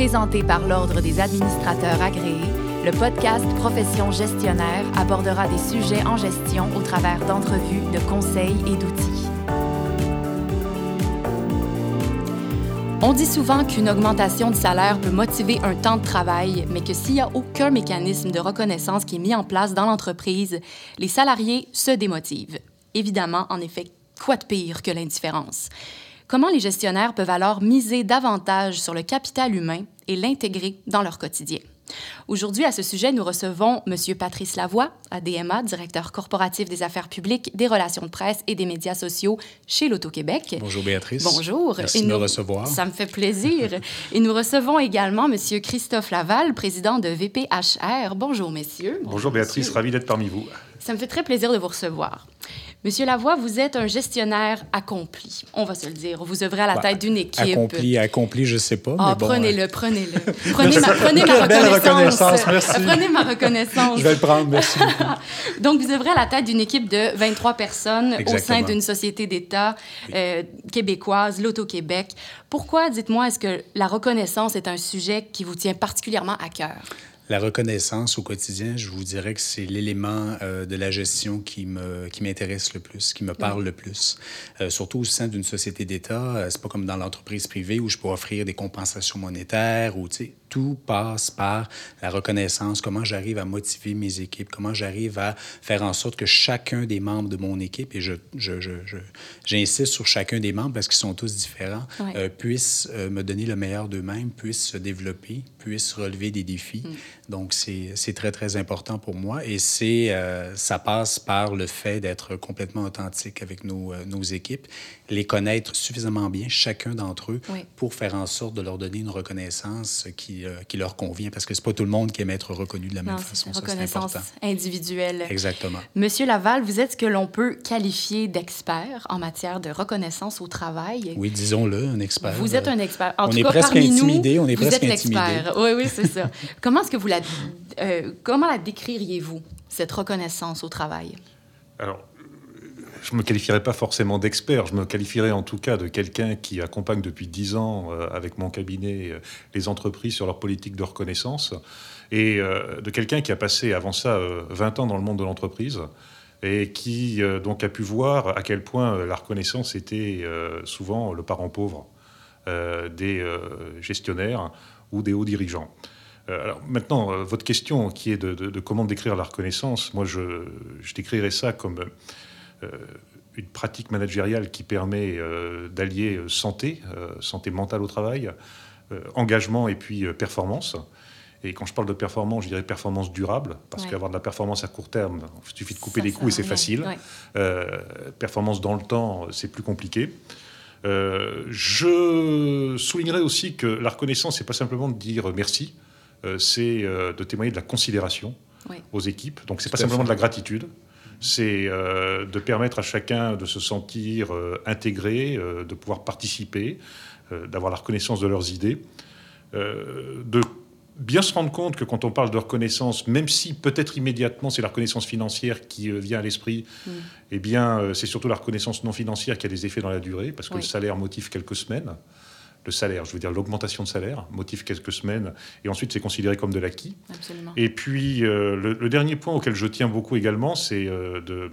Présenté par l'Ordre des administrateurs agréés, le podcast Profession gestionnaire abordera des sujets en gestion au travers d'entrevues, de conseils et d'outils. On dit souvent qu'une augmentation de salaire peut motiver un temps de travail, mais que s'il n'y a aucun mécanisme de reconnaissance qui est mis en place dans l'entreprise, les salariés se démotivent. Évidemment, en effet, quoi de pire que l'indifférence? Comment les gestionnaires peuvent alors miser davantage sur le capital humain et l'intégrer dans leur quotidien? Aujourd'hui, à ce sujet, nous recevons M. Patrice Lavoie, ADMA, directeur corporatif des affaires publiques, des relations de presse et des médias sociaux chez l'Auto-Québec. Bonjour Béatrice. Bonjour. Merci Et de me nous- recevoir. Ça me fait plaisir. et nous recevons également M. Christophe Laval, président de VPHR. Bonjour, messieurs. Bonjour Béatrice, messieurs. ravi d'être parmi vous. Ça me fait très plaisir de vous recevoir. Monsieur Lavoie, vous êtes un gestionnaire accompli. On va se le dire. Vous œuvrez à la Bah, tête d'une équipe. Accompli, accompli, je sais pas. Ah, mais bon, prenez-le, prenez-le. Prenez ma, prenez ma reconnaissance. reconnaissance, merci. Prenez ma reconnaissance. Je vais le prendre, merci. Donc, vous œuvrez à la tête d'une équipe de 23 personnes au sein d'une société d'État euh, québécoise, l'Auto-Québec. Pourquoi, dites-moi, est-ce que la reconnaissance est un sujet qui vous tient particulièrement à cœur? La reconnaissance au quotidien, je vous dirais que c'est l'élément euh, de la gestion qui me qui m'intéresse le plus, qui me parle le plus. Euh, surtout au sein d'une société d'État, euh, c'est pas comme dans l'entreprise privée où je peux offrir des compensations monétaires ou tu sais, tout passe par la reconnaissance, comment j'arrive à motiver mes équipes, comment j'arrive à faire en sorte que chacun des membres de mon équipe, et je, je, je, je- j'insiste sur chacun des membres parce qu'ils sont tous différents, Ouais. euh, puissent euh, me donner le meilleur d'eux-mêmes, puissent se développer, puissent relever des défis. Donc, c'est très, très important pour moi. Et c'est euh, ça passe par le fait d'être complètement authentique avec nos, nos équipes, les connaître suffisamment bien, chacun d'entre eux, Oui. pour faire en sorte de leur donner une reconnaissance qui, euh, qui leur convient. Parce que c'est pas tout le monde qui aime être reconnu de la même Non, c'est façon. une Ça, c'est reconnaissance individuelle. Exactement. Monsieur Laval, vous êtes ce que l'on peut qualifier d'expert en matière de reconnaissance au travail. Oui, disons-le, un expert. Vous êtes euh, un expert. En on tout est cas, presque parmi nous, intimidé, on est vous presque êtes l'expert. Oui, oui, c'est ça. comment est-ce que vous la, euh, comment la décririez-vous cette reconnaissance au travail? Alors, je me qualifierais pas forcément d'expert, je me qualifierais en tout cas de quelqu'un qui accompagne depuis 10 ans euh, avec mon cabinet euh, les entreprises sur leur politique de reconnaissance et euh, de quelqu'un qui a passé avant ça euh, 20 ans dans le monde de l'entreprise et qui donc a pu voir à quel point la reconnaissance était souvent le parent pauvre des gestionnaires ou des hauts dirigeants. Alors maintenant, votre question qui est de, comment décrire la reconnaissance, moi je, décrirais ça comme une pratique managériale qui permet euh, d'allier euh, santé, euh, santé mentale au travail, euh, engagement et puis euh, performance. Et quand je parle de performance, je dirais performance durable, parce Ouais. qu'avoir de la performance à court terme, il suffit de couper Ça les coûts et c'est facile. Ouais. Euh, performance dans le temps, c'est plus compliqué. Euh, je soulignerai aussi que la reconnaissance, c'est pas simplement de dire merci, euh, c'est euh, de témoigner de la considération Ouais. aux équipes. Donc c'est pas simplement fait. de la gratitude, c'est euh, de permettre à chacun de se sentir euh, intégré, euh, de pouvoir participer, d'avoir la reconnaissance de leurs idées, de bien se rendre compte que quand on parle de reconnaissance, même si peut-être immédiatement c'est la reconnaissance financière qui vient à l'esprit, Mm. eh bien c'est surtout la reconnaissance non financière qui a des effets dans la durée, parce que Oui. le salaire motive quelques semaines. Le salaire, je veux dire l'augmentation de salaire, motive quelques semaines, et ensuite c'est considéré comme de l'acquis. Absolument. Et puis, euh, le, le dernier point auquel je tiens beaucoup également, c'est euh, de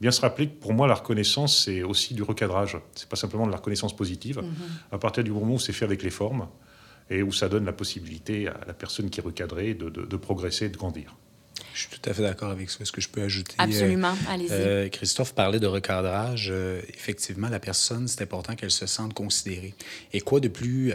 bien se rappeler que pour moi, la reconnaissance, c'est aussi du recadrage. C'est pas simplement de la reconnaissance positive. Mhm. À partir du moment où c'est fait avec les formes et où ça donne la possibilité à la personne qui est recadrée de, de- de progresser et de grandir. Je suis tout à fait d'accord avec ça. Est-ce que je peux ajouter euh, Absolument. Allez-y. Euh, Christophe parlait de recadrage. Euh, effectivement, la personne, c'est important qu'elle se sente considérée. Et quoi de plus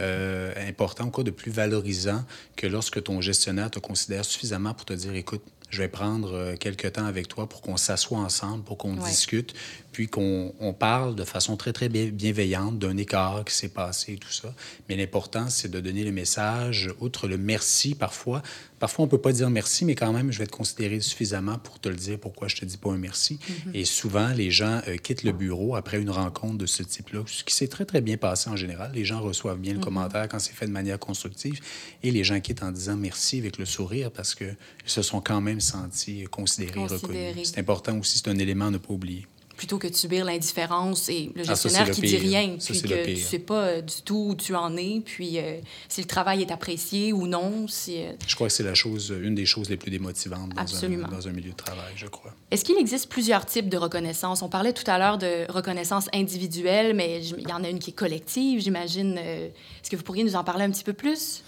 important, quoi de plus valorisant que lorsque ton gestionnaire te considère suffisamment pour te dire, écoute, je vais prendre euh, quelques temps avec toi pour qu'on s'assoie ensemble, pour qu'on Ouais. discute, puis qu'on on parle de façon très, très bien- bienveillante d'un écart qui s'est passé et tout ça. Mais l'important, c'est de donner le message, outre le merci parfois. Parfois, on peut pas dire merci, mais quand même, je vais te considérer suffisamment pour te le dire pourquoi je te dis pas un merci. Et souvent, les gens euh, quittent le bureau après une rencontre de ce type-là, ce qui s'est très, très bien passé en général. Les gens reçoivent bien le commentaire quand c'est fait de manière constructive et les gens quittent en disant merci avec le sourire parce qu'ils se sont quand même sentis considérés, Considérés. reconnus. C'est important aussi, c'est un élément à ne pas oublier. plutôt que de subir l'indifférence et le ah, gestionnaire qui dit rien, puis que tu sais pas euh, du tout où tu en es, puis euh, si le travail est apprécié ou non. Si, euh, Je crois que c'est la chose, une des choses les plus démotivantes dans, un, dans un, milieu de travail, je crois. Est-ce qu'il existe plusieurs types de reconnaissance? On parlait tout à l'heure de reconnaissance individuelle, mais il y en a une qui est collective, j'imagine. Est-ce que vous pourriez nous en parler un petit peu plus?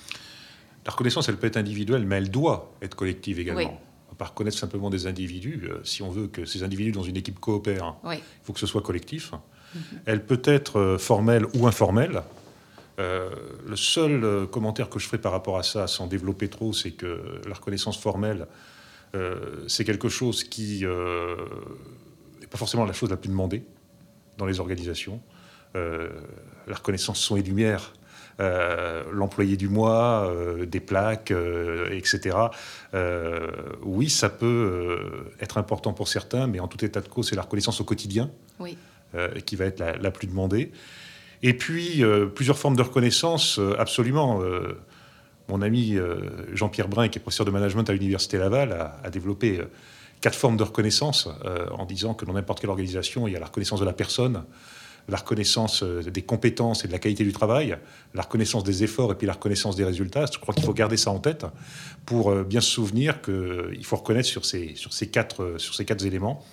La reconnaissance, elle peut être individuelle, mais elle doit être collective également. Oui pas reconnaître simplement des individus. Euh, si on veut que ces individus dans une équipe coopèrent, il faut que ce soit collectif. Mhm. Elle peut être euh, formelle ou informelle. Euh, le seul commentaire que je ferai par rapport à ça, sans développer trop, c'est que la reconnaissance formelle, c'est quelque chose qui n'est pas forcément la chose la plus demandée dans les organisations. la reconnaissance son et lumière, l'employé du mois, euh, des plaques, euh, etc. oui, ça peut être important pour certains, mais en tout état de cause, c'est la reconnaissance au quotidien qui va être la, plus demandée. Et puis, plusieurs formes de reconnaissance, absolument. mon ami Jean-Pierre Brun, qui est professeur de management à l'Université Laval, a, a développé quatre formes de reconnaissance en disant que dans n'importe quelle organisation, il y a la reconnaissance de la personne, la reconnaissance euh, des compétences et de la qualité du travail, la reconnaissance des efforts et puis la reconnaissance des résultats. Je crois qu'il faut garder ça en tête pour euh, bien se souvenir qu'il faut reconnaître sur ces, sur ces, quatre, euh, sur ces quatre éléments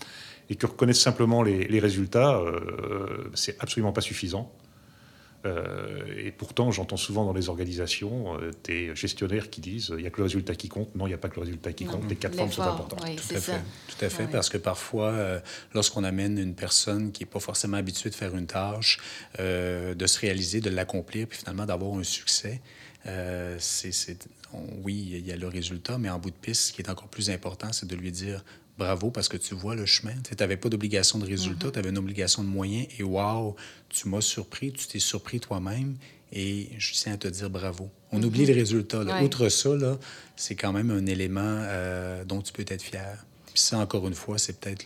et que reconnaître simplement les, résultats, c'est absolument pas suffisant. Euh, et pourtant, j'entends souvent dans les organisations euh, des gestionnaires qui disent il n'y a que le résultat qui compte. Non, il n'y a pas que le résultat qui compte. Les quatre formes sont importantes. tout, à fait. tout à fait. Parce que parfois, euh, lorsqu'on amène une personne qui n'est pas forcément habituée de faire une tâche, de se réaliser, de l'accomplir, puis finalement d'avoir un succès, c'est, oui, il y a le résultat, mais en bout de piste, ce qui est encore plus important, c'est de lui dire bravo parce que tu vois le chemin. Tu n'avais pas d'obligation de résultat, mm-hmm. tu avais une obligation de moyens et waouh, tu m'as surpris, tu t'es surpris toi-même et je tiens à te dire bravo. On mm-hmm. oublie les résultats. Outre ça, c'est quand même un élément euh, dont tu peux être fier. Puis ça, encore une fois, c'est peut-être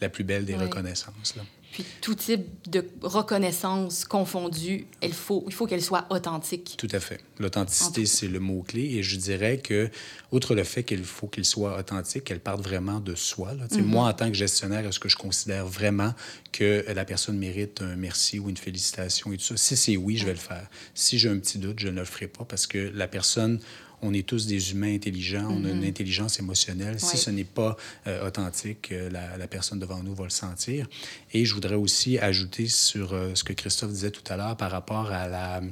la plus belle des reconnaissances. Là. Puis tout type de reconnaissance confondue, il faut, il faut qu'elle soit authentique. Tout à fait. L'authenticité, c'est le mot-clé. Et je dirais que, outre le fait qu'il faut qu'il soit authentique, qu'elle parte vraiment de soi. Là. Mm-hmm. Moi, en tant que gestionnaire, est-ce que je considère vraiment que la personne mérite un merci ou une félicitation et tout ça? Si c'est oui, je vais le faire. Si j'ai un petit doute, je ne le ferai pas parce que la personne on est tous des humains intelligents, on a une mm-hmm. intelligence émotionnelle. Si ce n'est pas euh, authentique, euh, la, personne devant nous va le sentir. Et je voudrais aussi ajouter sur euh, ce que Christophe disait tout à l'heure par rapport à la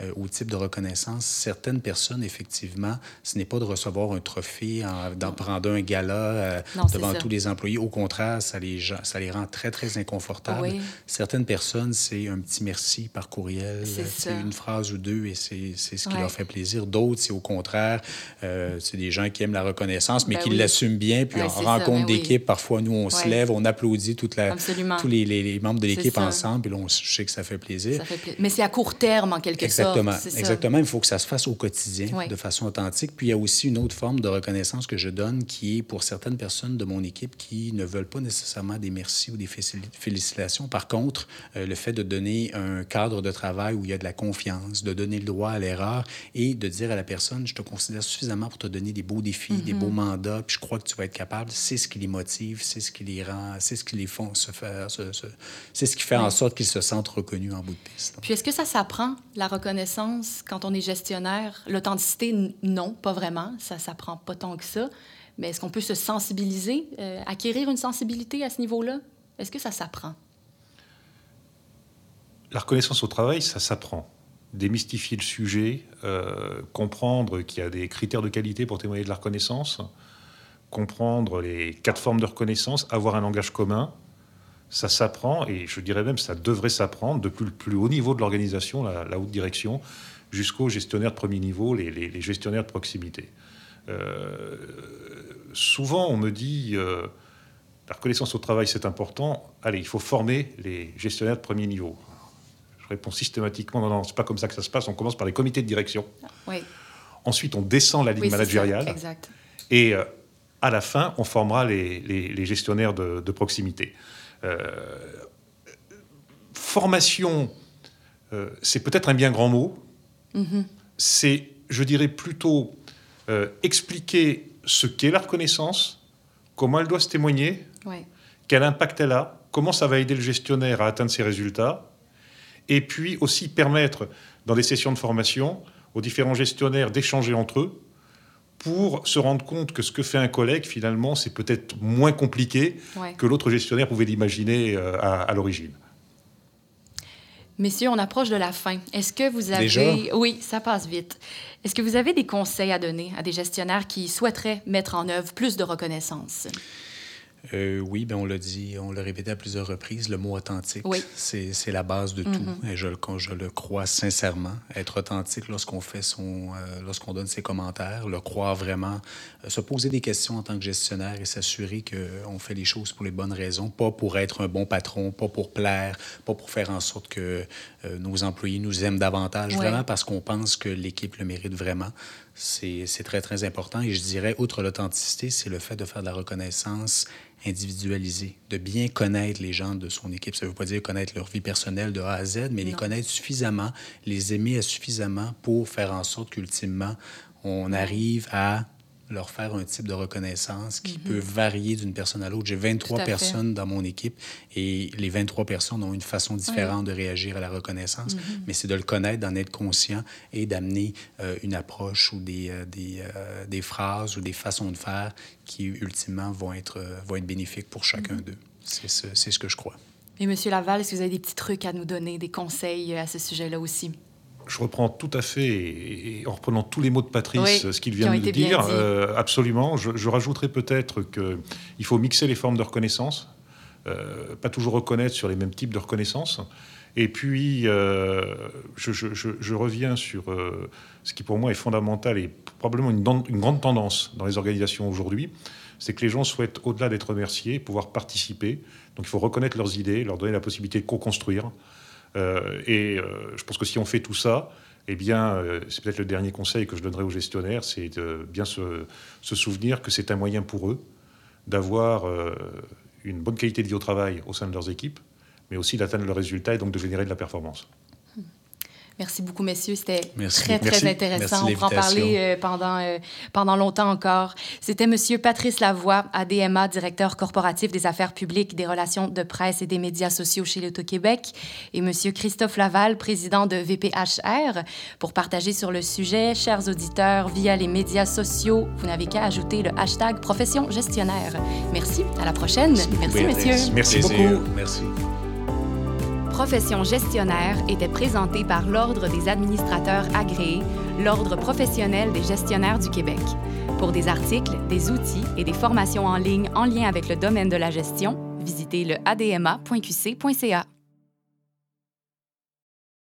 euh, au type de reconnaissance. Certaines personnes, effectivement, ce n'est pas de recevoir un trophée, d'en prendre un gala euh, devant tous les employés. Au contraire, ça les, ça les rend très, très inconfortables. Certaines personnes, c'est un petit merci par courriel, c'est une phrase ou deux et c'est ce qui leur fait plaisir. D'autres, c'est au contraire, euh, c'est des gens qui aiment la reconnaissance, mais ben qui l'assument bien. Puis en rencontre ben d'équipe, parfois, nous, on se lève, on applaudit toute la, tous les, les, membres de l'équipe ensemble. Et là, on, je sais que ça fait plaisir. Ça fait Mais c'est à court terme, en quelque sorte. Exactement. Exactement. Il faut que ça se fasse au quotidien, de façon authentique. Puis il y a aussi une autre forme de reconnaissance que je donne qui est pour certaines personnes de mon équipe qui ne veulent pas nécessairement des merci ou des félicitations. Par contre, euh, le fait de donner un cadre de travail où il y a de la confiance, de donner le droit à l'erreur et de dire à la personne, je te considère suffisamment pour te donner des beaux défis, des beaux mm-hmm. mandats, puis je crois que tu vas être capable, c'est ce qui les motive, c'est ce qui les rend, c'est ce qui les font se faire, c'est ce qui fait en sorte qu'ils se sentent reconnus en bout de piste. Puis est-ce que ça s'apprend, la reconnaissance? Quand on est gestionnaire? L'authenticité, non, pas vraiment. Ça s'apprend pas tant que ça. Mais est-ce qu'on peut se sensibiliser, euh, acquérir une sensibilité à ce niveau-là? Est-ce que ça s'apprend? La reconnaissance au travail, ça s'apprend. Démystifier le sujet, euh, comprendre qu'il y a des critères de qualité pour témoigner de la reconnaissance, comprendre les quatre formes de reconnaissance, avoir un langage commun, ça s'apprend, et je dirais même ça devrait s'apprendre depuis le plus haut niveau de l'organisation, la, haute direction, jusqu'aux gestionnaires de premier niveau, les, gestionnaires de proximité. Euh, souvent, on me dit, euh, la reconnaissance au travail, c'est important, allez, il faut former les gestionnaires de premier niveau. Je réponds systématiquement, non, non, c'est pas comme ça que ça se passe, on commence par les comités de direction. Oui. Ensuite, on descend la ligne managériale. exact. Et euh, à la fin, on formera les, gestionnaires de, de proximité. Euh, formation, euh, c'est peut-être un bien grand mot. Mm-hmm. C'est, je dirais plutôt, euh, expliquer ce qu'est la reconnaissance, comment elle doit se témoigner, quel impact elle a, comment ça va aider le gestionnaire à atteindre ses résultats, et puis aussi permettre, dans des sessions de formation, aux différents gestionnaires d'échanger entre eux pour se rendre compte que ce que fait un collègue, finalement, c'est peut-être moins compliqué que l'autre gestionnaire pouvait l'imaginer euh, à, l'origine. Messieurs, on approche de la fin. Est-ce que vous avez... Déjà? Oui, ça passe vite. Est-ce que vous avez des conseils à donner à des gestionnaires qui souhaiteraient mettre en œuvre plus de reconnaissance? Euh, oui, ben on l'a dit, on l'a répété à plusieurs reprises, le mot authentique, c'est la base de tout. Mm-hmm. Et je, je, le crois sincèrement. Être authentique lorsqu'on fait son, euh, lorsqu'on donne ses commentaires, le croire vraiment, euh, se poser des questions en tant que gestionnaire et s'assurer qu'on fait les choses pour les bonnes raisons, pas pour être un bon patron, pas pour plaire, pas pour faire en sorte que nos employés nous aiment davantage, vraiment parce qu'on pense que l'équipe le mérite vraiment. C'est très, très important. Et je dirais, outre l'authenticité, c'est le fait de faire de la reconnaissance individualisée, de bien connaître les gens de son équipe. Ça ne veut pas dire connaître leur vie personnelle de A à Z, mais les connaître suffisamment, les aimer suffisamment pour faire en sorte qu'ultimement, on arrive à leur faire un type de reconnaissance qui mhm. peut varier d'une personne à l'autre. J'ai 23 personnes dans mon équipe et les 23 personnes ont une façon différente de réagir à la reconnaissance, mhm. mais c'est de le connaître, d'en être conscient et d'amener euh, une approche ou des, euh, des, euh, des, phrases ou des façons de faire qui, ultimement, vont être, vont être bénéfiques pour chacun mhm. d'eux. C'est ce, ce que je crois. Et Monsieur Laval, est-ce que vous avez des petits trucs à nous donner, des conseils à ce sujet-là aussi? Je reprends tout à fait, et en reprenant tous les mots de Patrice, ce qu'il vient de dire, euh, absolument. Je, rajouterai peut-être qu'il faut mixer les formes de reconnaissance, euh, pas toujours reconnaître sur les mêmes types de reconnaissance. Et puis, euh, je, reviens sur ce qui pour moi est fondamental et probablement une, une grande tendance dans les organisations aujourd'hui, c'est que les gens souhaitent, au-delà d'être remerciés, pouvoir participer. Donc il faut reconnaître leurs idées, leur donner la possibilité de co-construire. Euh, et euh, je pense que si on fait tout ça, eh bien, euh, c'est peut-être le dernier conseil que je donnerai aux gestionnaires, c'est de bien se, se souvenir que c'est un moyen pour eux d'avoir une bonne qualité de vie au travail au sein de leurs équipes, mais aussi d'atteindre le résultat et donc de générer de la performance. Merci beaucoup, messieurs. C'était très, très intéressant. On pourra en parler euh, pendant, euh, pendant longtemps encore. C'était Monsieur Patrice Lavoie, ADMA, directeur corporatif des affaires publiques, des relations de presse et des médias sociaux chez l'Auto-Québec, et Monsieur Christophe Laval, président de VPHR, pour partager sur le sujet. Chers auditeurs, via les médias sociaux, vous n'avez qu'à ajouter le hashtag profession gestionnaire. Merci. À la prochaine. Merci, messieurs. Merci beaucoup. Merci profession gestionnaire était présentée par l'Ordre des administrateurs agréés, l'Ordre professionnel des gestionnaires du Québec. Pour des articles, des outils et des formations en ligne en lien avec le domaine de la gestion, visitez le adma.qc.ca.